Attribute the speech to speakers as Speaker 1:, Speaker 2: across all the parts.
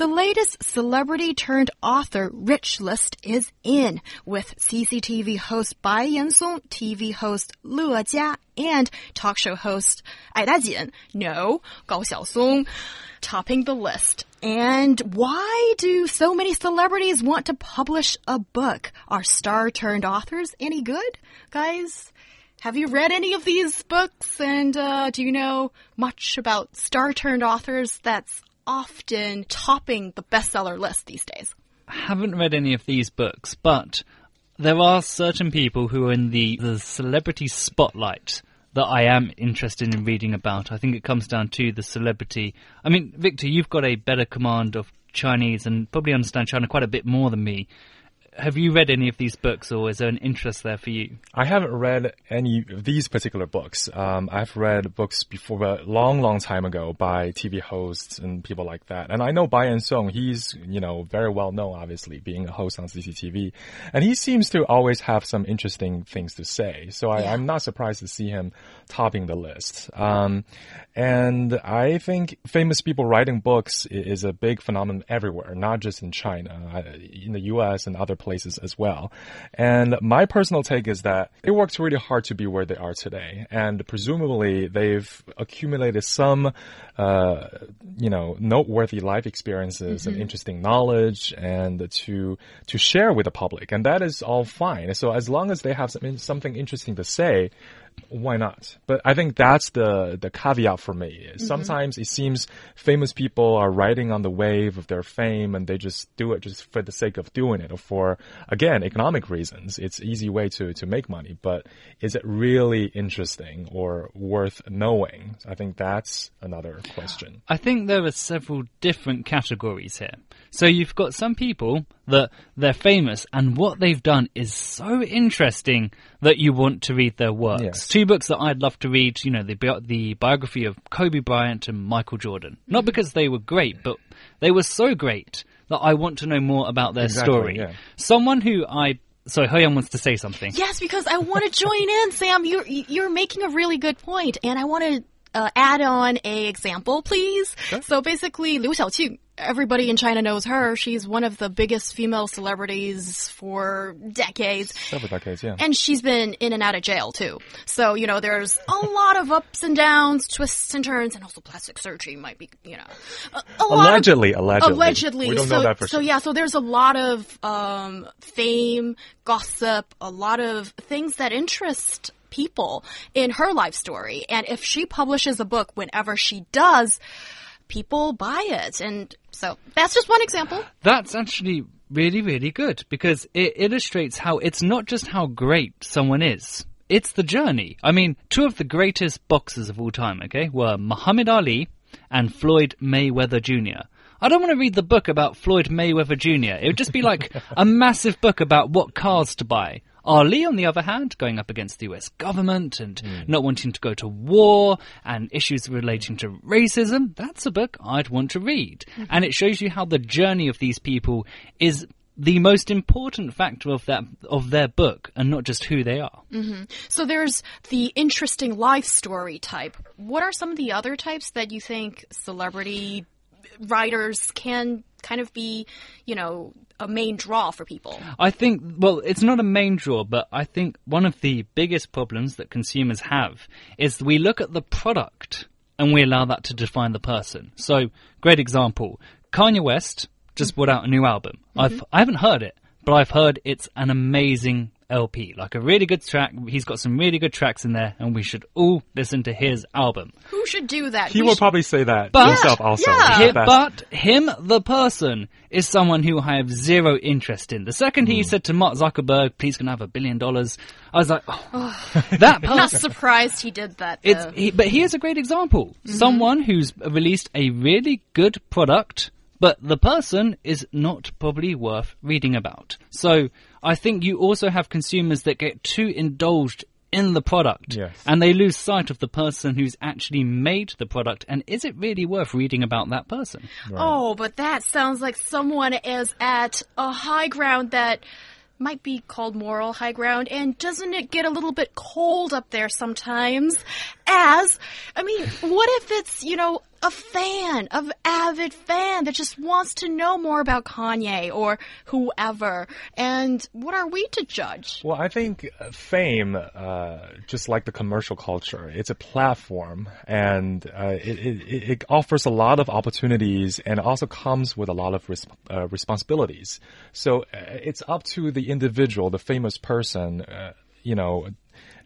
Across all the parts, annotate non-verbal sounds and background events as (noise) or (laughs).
Speaker 1: The latest celebrity turned author rich list is in with CCTV host Bai Yansong, TV host Lu Jia, and talk show host Ai Dajin, no, Gao Xiaosong, topping the list. And why do so many celebrities want to publish a book? Are star turned authors any good? Guys, have you read any of these books? And uh, do you know much about star turned authors that's often topping the bestseller list these days.
Speaker 2: I haven't read any of these books, but there are certain people who are in the, the celebrity spotlight that I am interested in reading about. I think it comes down to the celebrity. I mean, Victor, you've got a better command of Chinese and probably understand China quite a bit more than me have you read any of these books, or is there an interest there for you?
Speaker 3: I haven't read any of these particular books. Um, I've read books before, a long, long time ago, by TV hosts and people like that. And I know Bai Song. He's you know very well known, obviously, being a host on CCTV, and he seems to always have some interesting things to say. So I, am not surprised to see him topping the list. Um, and I think famous people writing books is a big phenomenon everywhere, not just in China, in the U.S. and other places as well. And my personal take is that they worked really hard to be where they are today. And presumably they've accumulated some, uh, you know, noteworthy life experiences mm -hmm. and interesting knowledge and to, to share with the public. And that is all fine. So as long as they have some, something interesting to say, why not? But I think that's the the caveat for me. Mm-hmm. Sometimes mm -hmm. it seems famous people are riding on the wave of their fame and they just do it just for the sake of doing it or for again economic reasons. It's easy way to to make money, but is it really interesting or worth knowing? I think that's another question.
Speaker 2: I think there are several different categories here. So you've got some people that they're famous and what they've done is so interesting that you want to read their works. Yes. Two books that I'd love to read, you know, the, the biography of Kobe Bryant and Michael Jordan. Not mm. because they were great, but they were so great that I want to know more about their exactly, story. Yeah. Someone who I Sorry, Hoyan wants to say something.
Speaker 1: Yes, because I want to join in, Sam. You're you're making a really good point, and I want to uh, add on a example, please. Sure. So basically, Liu Xiaoqing everybody in China knows her. She's one of the biggest female celebrities for decades.
Speaker 3: Several decades, yeah.
Speaker 1: And she's been in and out of jail too. So, you know, there's a lot of ups and downs, twists and turns, and also plastic surgery might be, you know. A,
Speaker 3: a allegedly,
Speaker 1: of,
Speaker 3: allegedly.
Speaker 1: Allegedly.
Speaker 3: We don't
Speaker 1: so,
Speaker 3: know that for
Speaker 1: so,
Speaker 3: sure.
Speaker 1: yeah, so there's a lot of um, fame, gossip, a lot of things that interest people in her life story. And if she publishes a book whenever she does, people buy it. And so that's just one example.
Speaker 2: That's actually really, really good because it illustrates how it's not just how great someone is. It's the journey. I mean, two of the greatest boxers of all time, okay, were Muhammad Ali and Floyd Mayweather Jr. I don't want to read the book about Floyd Mayweather Jr. It would just be like a (laughs) massive book about what cars to buy. Ali, on the other hand, going up against the US government and mm. not wanting to go to war and issues relating to racism, that's a book I'd want to read. Mm-hmm. And it shows you how the journey of these people is the most important factor of that of their book and not just who they are.
Speaker 1: Mm-hmm. So there's the interesting life story type. What are some of the other types that you think celebrity writers can kind of be, you know, a main draw for people?
Speaker 2: I think, well, it's not a main draw, but I think one of the biggest problems that consumers have is we look at the product and we allow that to define the person. So, great example Kanye West just brought out a new album. Mm-hmm. I've, I haven't heard it, but I've heard it's an amazing LP, like a really good track. He's got some really good tracks in there, and we should all listen to his album.
Speaker 1: Who should do that?
Speaker 3: He
Speaker 1: we
Speaker 3: will probably say that but, himself also.
Speaker 1: Yeah.
Speaker 2: but him, the person, is someone who I have zero interest in. The second mm. he hmm. said to Mark Zuckerberg, "Please can I have a billion dollars," I was like, oh, (laughs) that person.
Speaker 1: Not surprised he did that.
Speaker 2: It's, he, but he is a great example. Mm -hmm. Someone who's released a really good product but the person is not probably worth reading about. So I think you also have consumers that get too indulged in the product
Speaker 3: Yes.
Speaker 2: and they lose sight of the person who's actually made the product and is it really worth reading about that person?
Speaker 1: Oh, but that sounds like someone is at a high ground that might be called moral high ground. And doesn't it get a little bit cold up there sometimes? As, I mean, what if it's, you know, a fan, of avid fan that just wants to know more about Kanye or whoever? And what are we to judge?
Speaker 3: Well, I think uh, fame, uh, just like the commercial culture, it's a platform and uh, it, it, it offers a lot of opportunities and also comes with a lot of res uh, responsibilities. So uh, it's up to the individual, the famous person, uh, you know,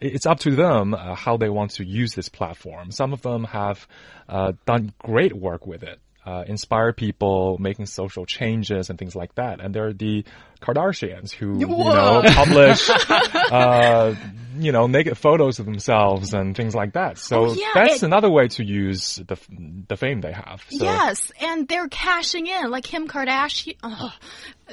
Speaker 3: it's up to them uh, how they want to use this platform. Some of them have uh, done great work with it. Uh, inspire people, making social changes and things like that. And there are the Kardashians who, you know, (laughs) publish, uh, you know, naked photos of themselves and things like that. So
Speaker 1: Oh, yeah,
Speaker 3: that's
Speaker 1: it-
Speaker 3: another way to use the the fame they have. So,
Speaker 1: Yes, and they're cashing in, like Kim Kardashian.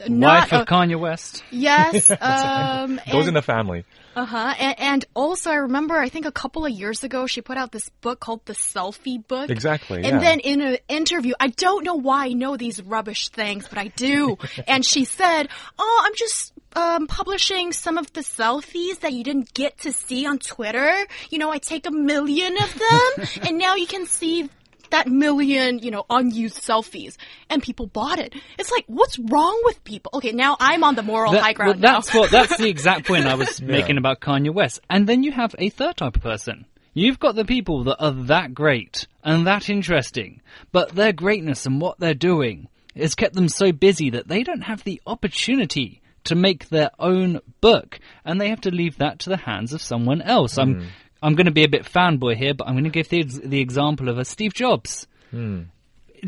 Speaker 1: Not
Speaker 2: Wife of
Speaker 1: a-
Speaker 2: Kanye West.
Speaker 1: Yes, (laughs) um,
Speaker 3: Goes
Speaker 1: and-
Speaker 3: in the family.
Speaker 1: Uh huh. And, and also, I remember, I think a couple of years ago, she put out this book called The Selfie Book.
Speaker 3: Exactly,
Speaker 1: And
Speaker 3: yeah.
Speaker 1: then in an interview, I don't know why I know these rubbish things, but I do. (laughs) and she said, "Oh, I'm just." Um, publishing some of the selfies that you didn't get to see on Twitter. You know, I take a million of them, (laughs) and now you can see that million, you know, unused selfies, and people bought it. It's like, what's wrong with people? Okay, now I'm on the moral
Speaker 2: That-
Speaker 1: high ground
Speaker 2: well,
Speaker 1: now.
Speaker 2: that's what that's the (laughs) exact point I was making about Kanye West. And then you have a third type of person. You've got the people that are that great and that interesting, but their greatness and what they're doing has kept them so busy that they don't have the opportunity to make their own book, and they have to leave that to the hands of someone else. I'm mm. I'm going to be a bit fanboy here, but I'm going to give the the example of a Steve Jobs. Do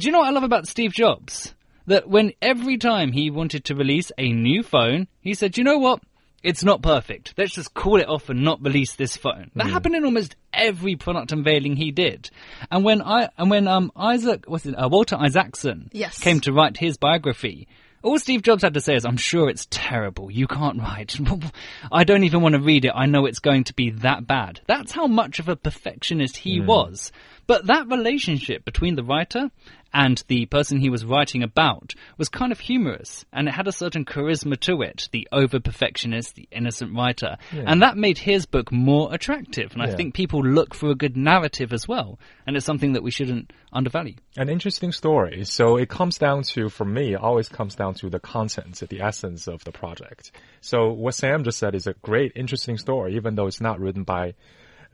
Speaker 2: you know what I love about Steve Jobs? That when every time he wanted to release a new phone, he said, you know what? It's not perfect. Let's just call it off and not release this phone. That happened in almost every product unveiling he did. And when I and when um Isaac what's it uh, Walter Isaacson
Speaker 1: Yes.
Speaker 2: came to write his biography, all Steve Jobs had to say is, "I'm sure it's terrible. You can't write. (laughs) I don't even want to read it. I know it's going to be that bad." That's how much of a perfectionist he hmm. was. But that relationship between the writer and the person he was writing about was kind of humorous, and it had a certain charisma to it. The over perfectionist, the innocent writer, and that made his book more attractive. And I think people look for a good narrative as well, and it's something that we shouldn't undervalue.
Speaker 3: An interesting story. So it comes down to, for me, always comes down to the content the essence of the project. So what Sam just said is a great, interesting story, even though it's not written by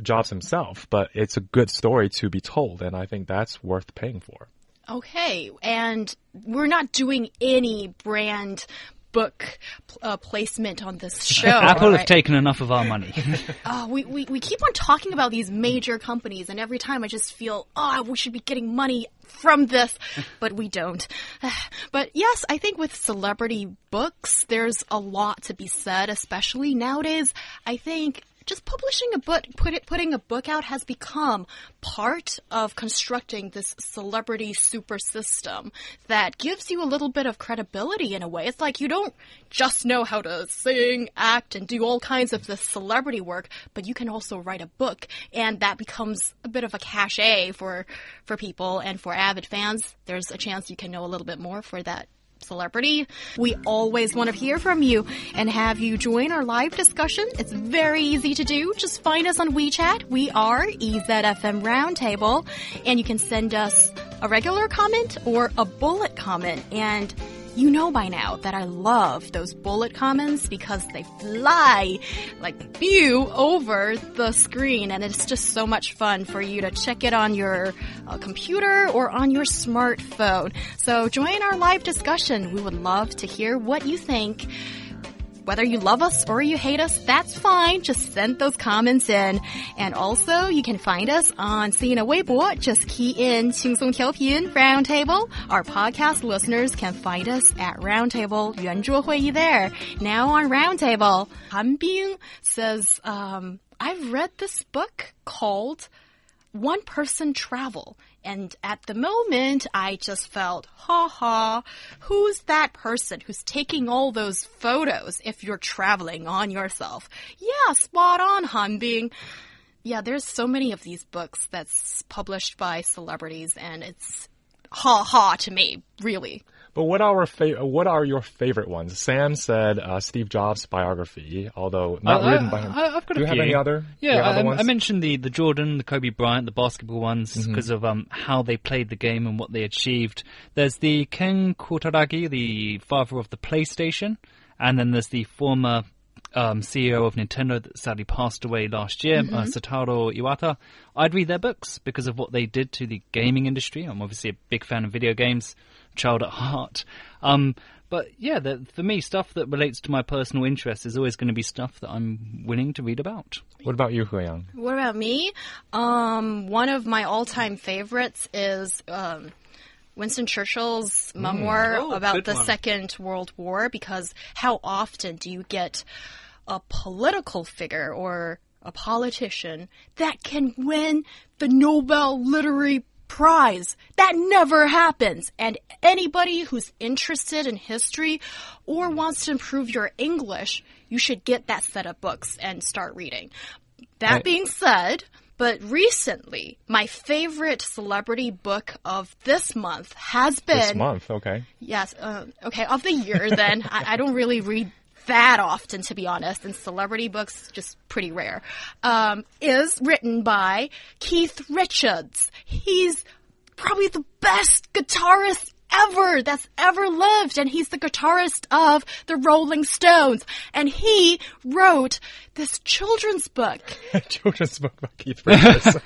Speaker 3: Jobs himself, but it's a good story to be told, and I think that's worth paying for.
Speaker 1: Okay, and we're not doing any brand book uh, placement on this (laughs) show.
Speaker 2: Apple
Speaker 1: right?
Speaker 2: have taken enough of our money.
Speaker 1: Oh, (laughs) we, we, we keep on talking about these major companies, and every time I just feel, oh, we should be getting money from this, (laughs) but we don't. (sighs) But yes, I think with celebrity books, there's a lot to be said, especially nowadays. I think just publishing a book, put it, putting a book out has become part of constructing this celebrity super system that gives you a little bit of credibility in a way. It's like you don't just know how to sing, act, and do all kinds of the celebrity work, but you can also write a book, and that becomes a bit of a cachet for for people and for avid fans. There's a chance you can know a little bit more for that celebrity. We always want to hear from you and have you join our live discussion. It's very easy to do. Just find us on WeChat. We are EZFM Roundtable, and you can send us a regular comment or a bullet comment. And you know by now that I love those bullet comments because they fly like spew over the screen and it's just so much fun for you to check it on your uh, computer or on your smartphone. So join our live discussion. We would love to hear what you think. Whether you love us or you hate us, that's fine. Just send those comments in. And also, you can find us on Sina Weibo. Just key in 轻松调频 Roundtable. Our podcast listeners can find us at Roundtable 圆桌会议 there. Now on Roundtable, Han Bing says, um, I've read this book called one person travel and at the moment, I just felt, ha ha, who's that person who's taking all those photos if you're traveling on yourself? Yeah, spot on, Han Bing. Yeah, there's so many of these books that's published by celebrities, and it's ha ha to me, really.
Speaker 3: But what are fa- what are your favorite ones? Sam said uh, Steve Jobs biography, although not
Speaker 2: I-
Speaker 3: written by him.
Speaker 2: I- I've got
Speaker 3: Do
Speaker 2: a
Speaker 3: you have
Speaker 2: few.
Speaker 3: any other?
Speaker 2: Yeah,
Speaker 3: do you have
Speaker 2: I,
Speaker 3: other ones?
Speaker 2: I mentioned the, the Jordan, the Kobe Bryant, the basketball ones
Speaker 3: Mm-hmm.
Speaker 2: because of um, how they played the game and what they achieved. There's the Ken Kutaragi, the father of the PlayStation, and then there's the former um, CEO of Nintendo that sadly passed away last year, uh, Satoru Iwata. I'd read their books because of what they did to the gaming industry. I'm obviously a big fan of video games, child at heart. Um, but yeah, the, for me, stuff that relates to my personal interests is always going to be stuff that I'm willing to read about.
Speaker 3: What about you, Hu Yang?
Speaker 1: What about me? Um, one of my all-time favorites is um, Winston Churchill's memoir
Speaker 2: Oh,
Speaker 1: about the
Speaker 2: one.
Speaker 1: Second World War. Because how often do you get a political figure or a politician that can win the Nobel Literary Prize? That never happens. And anybody who's interested in history or wants to improve your English, you should get that set of books and start reading. That
Speaker 3: Right.
Speaker 1: being said, but recently, my favorite celebrity book of this month has been
Speaker 3: This month, okay.
Speaker 1: Yes. Uh, okay. Of the year, then I, I don't really read that often, to be honest, and celebrity books just pretty rare. Um, is written by Keith Richards. He's probably the best guitarist ever that's ever lived, and he's the guitarist of the Rolling Stones. And he wrote this children's book (laughs)
Speaker 3: Children's book by Keith Richards. (laughs) (laughs)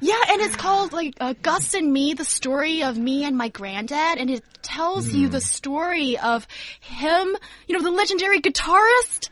Speaker 1: yeah, and it's called like uh, Gus and Me, the story of me and my granddad, and it tells you the story of him, you know, the legendary guitarist,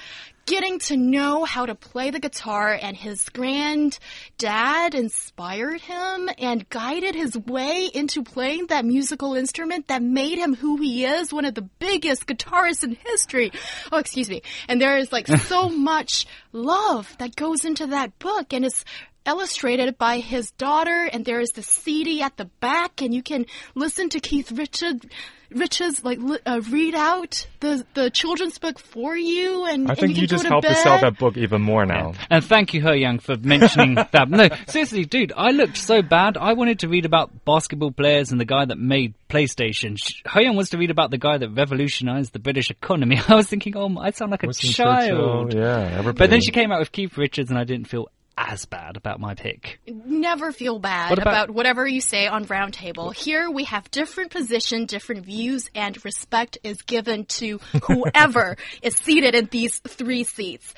Speaker 1: getting to know how to play the guitar, and his granddad inspired him and guided his way into playing that musical instrument that made him who he is, one of the biggest guitarists in history. Oh, excuse me. And there is like (laughs) so much love that goes into that book, and it's illustrated by his daughter, and there is the CD at the back, and you can listen to Keith Richard, Richards like uh, read out the the children's book for you, and
Speaker 3: I
Speaker 1: and
Speaker 3: think
Speaker 1: you,
Speaker 3: you just helped
Speaker 1: bed.
Speaker 3: to sell that book even more now.
Speaker 2: And thank you, He Yang, for mentioning (laughs) that. No, seriously, dude, I looked so bad. I wanted to read about basketball players and the guy that made PlayStation. Sh- He Yang wants to read about the guy that revolutionized the British economy. (laughs) I was thinking, oh, I sound like a
Speaker 3: Winston
Speaker 2: child.
Speaker 3: Churchill, yeah, everybody.
Speaker 2: But then she came out with Keith Richards, and I didn't feel as bad about my pick.
Speaker 1: Never feel bad
Speaker 2: What about-
Speaker 1: about, whatever you say on Roundtable. Here we have different position, different views, and respect is given to whoever (laughs) is seated in these three seats.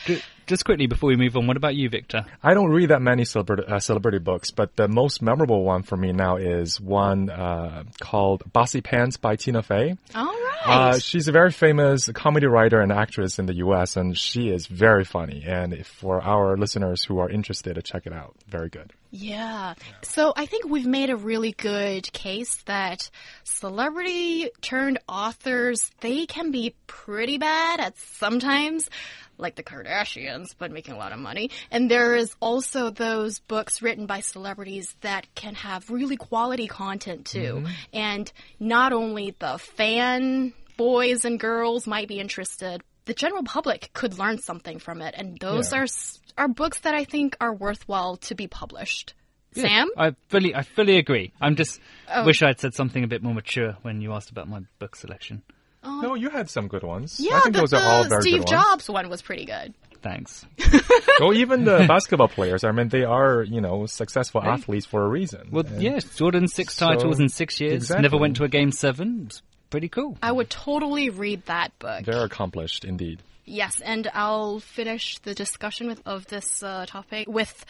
Speaker 2: Ju- Just quickly before we move on, what about you, Victor?
Speaker 3: I don't read that many celebrity, uh, celebrity books, but the most memorable one for me now is one uh, called Bossypants by Tina Fey.
Speaker 1: All right.
Speaker 3: Uh, she's a very famous comedy writer and actress in the U.S., and she is very funny. And if for our listeners who are interested, to check it out. Very good.
Speaker 1: Yeah. So I think we've made a really good case that celebrity turned authors, they can be pretty bad at sometimes, like the Kardashians, but making a lot of money. And there is also those books written by celebrities that can have really quality content too. Mm-hmm. And not only the fan boys and girls might be interested, the general public could learn something from it. And those
Speaker 3: Yeah.
Speaker 1: are are books that I think are worthwhile to be published. Sam?
Speaker 2: I fully, I fully agree. I'm just
Speaker 1: Oh.
Speaker 2: wish I'd said something a bit more mature when you asked about my book selection. Oh.
Speaker 3: No, you had some good ones.
Speaker 1: Yeah,
Speaker 3: I think
Speaker 1: the,
Speaker 3: those are all very
Speaker 1: Steve
Speaker 3: good ones.
Speaker 1: Jobs one was pretty good.
Speaker 2: Thanks. (laughs)
Speaker 3: oh, even the (laughs) basketball players. I mean, they are you know successful athletes for a reason.
Speaker 2: Well,
Speaker 3: And-
Speaker 2: yes, Jordan six
Speaker 3: So-
Speaker 2: titles in six years.
Speaker 3: Exactly.
Speaker 2: Never went to a game seven. It's pretty cool.
Speaker 1: I would totally read that book.
Speaker 3: They're accomplished indeed.
Speaker 1: Yes, and I'll finish the discussion with, of this uh, topic with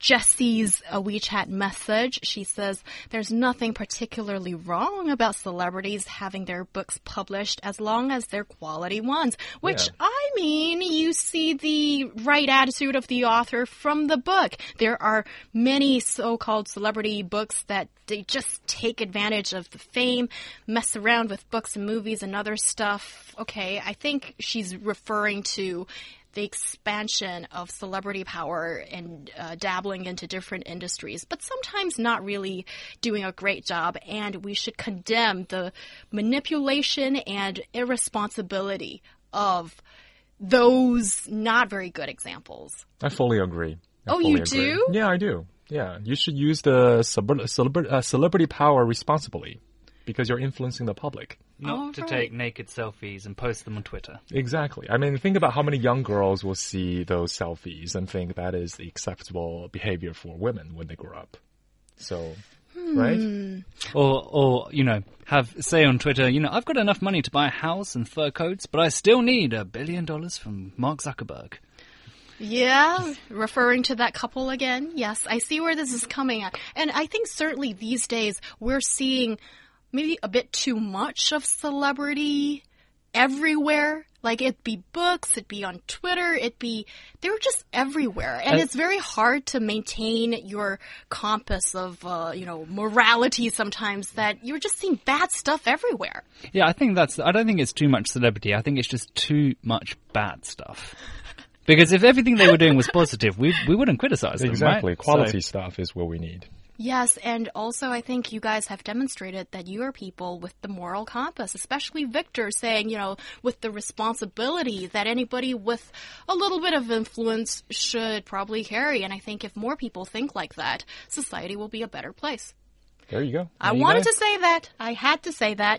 Speaker 1: Jessie's uh, WeChat message. She says there's nothing particularly wrong about celebrities having their books published as long as they're quality ones. Which
Speaker 3: Yeah.
Speaker 1: I mean, you see the right attitude of the author from the book. There are many so-called celebrity books that they just take advantage of the fame, mess around with books and movies and other stuff. Okay, I think she's referring to the expansion of celebrity power and uh, dabbling into different industries, but sometimes not really doing a great job. And we should condemn the manipulation and irresponsibility of those not very good examples.
Speaker 3: I fully agree. I
Speaker 1: Oh,
Speaker 3: fully
Speaker 1: you
Speaker 3: agree.
Speaker 1: do?
Speaker 3: Yeah, I do. Yeah, you should use the celebra- celebra- uh, celebrity power responsibly because you're influencing the public.
Speaker 2: Not
Speaker 1: Oh,
Speaker 2: to
Speaker 1: right.
Speaker 2: take naked selfies and post them on Twitter.
Speaker 3: Exactly. I mean, think about how many young girls will see those selfies and think that is the acceptable behavior for women when they grow up. So,
Speaker 1: Hmm.
Speaker 3: right?
Speaker 2: Or, or, you know, have, say on Twitter, you know, I've got enough money to buy a house and fur coats, but I still need a billion dollars from Mark Zuckerberg.
Speaker 1: Yeah, referring to that couple again. Yes, I see where this is coming at. And I think certainly these days we're seeing maybe a bit too much of celebrity everywhere. Like it'd be books, it'd be on Twitter, it'd be they're just everywhere, and
Speaker 2: I-
Speaker 1: it's very hard to maintain your compass of uh, you know morality. Sometimes that you're just seeing bad stuff everywhere.
Speaker 2: Yeah, I think that's, I don't think it's too much celebrity. I think it's just too much bad stuff. Because if everything they were doing was positive, we, we wouldn't criticize them,
Speaker 3: Exactly.
Speaker 2: right?
Speaker 3: Quality
Speaker 2: So-
Speaker 3: stuff is what we need.
Speaker 1: Yes, and also I think you guys have demonstrated that you are people with the moral compass, especially Victor saying, you know, with the responsibility that anybody with a little bit of influence should probably carry. And I think if more people think like that, society will be a better place.
Speaker 3: There you go.
Speaker 1: I
Speaker 2: you
Speaker 1: wanted to say that. I had to say that.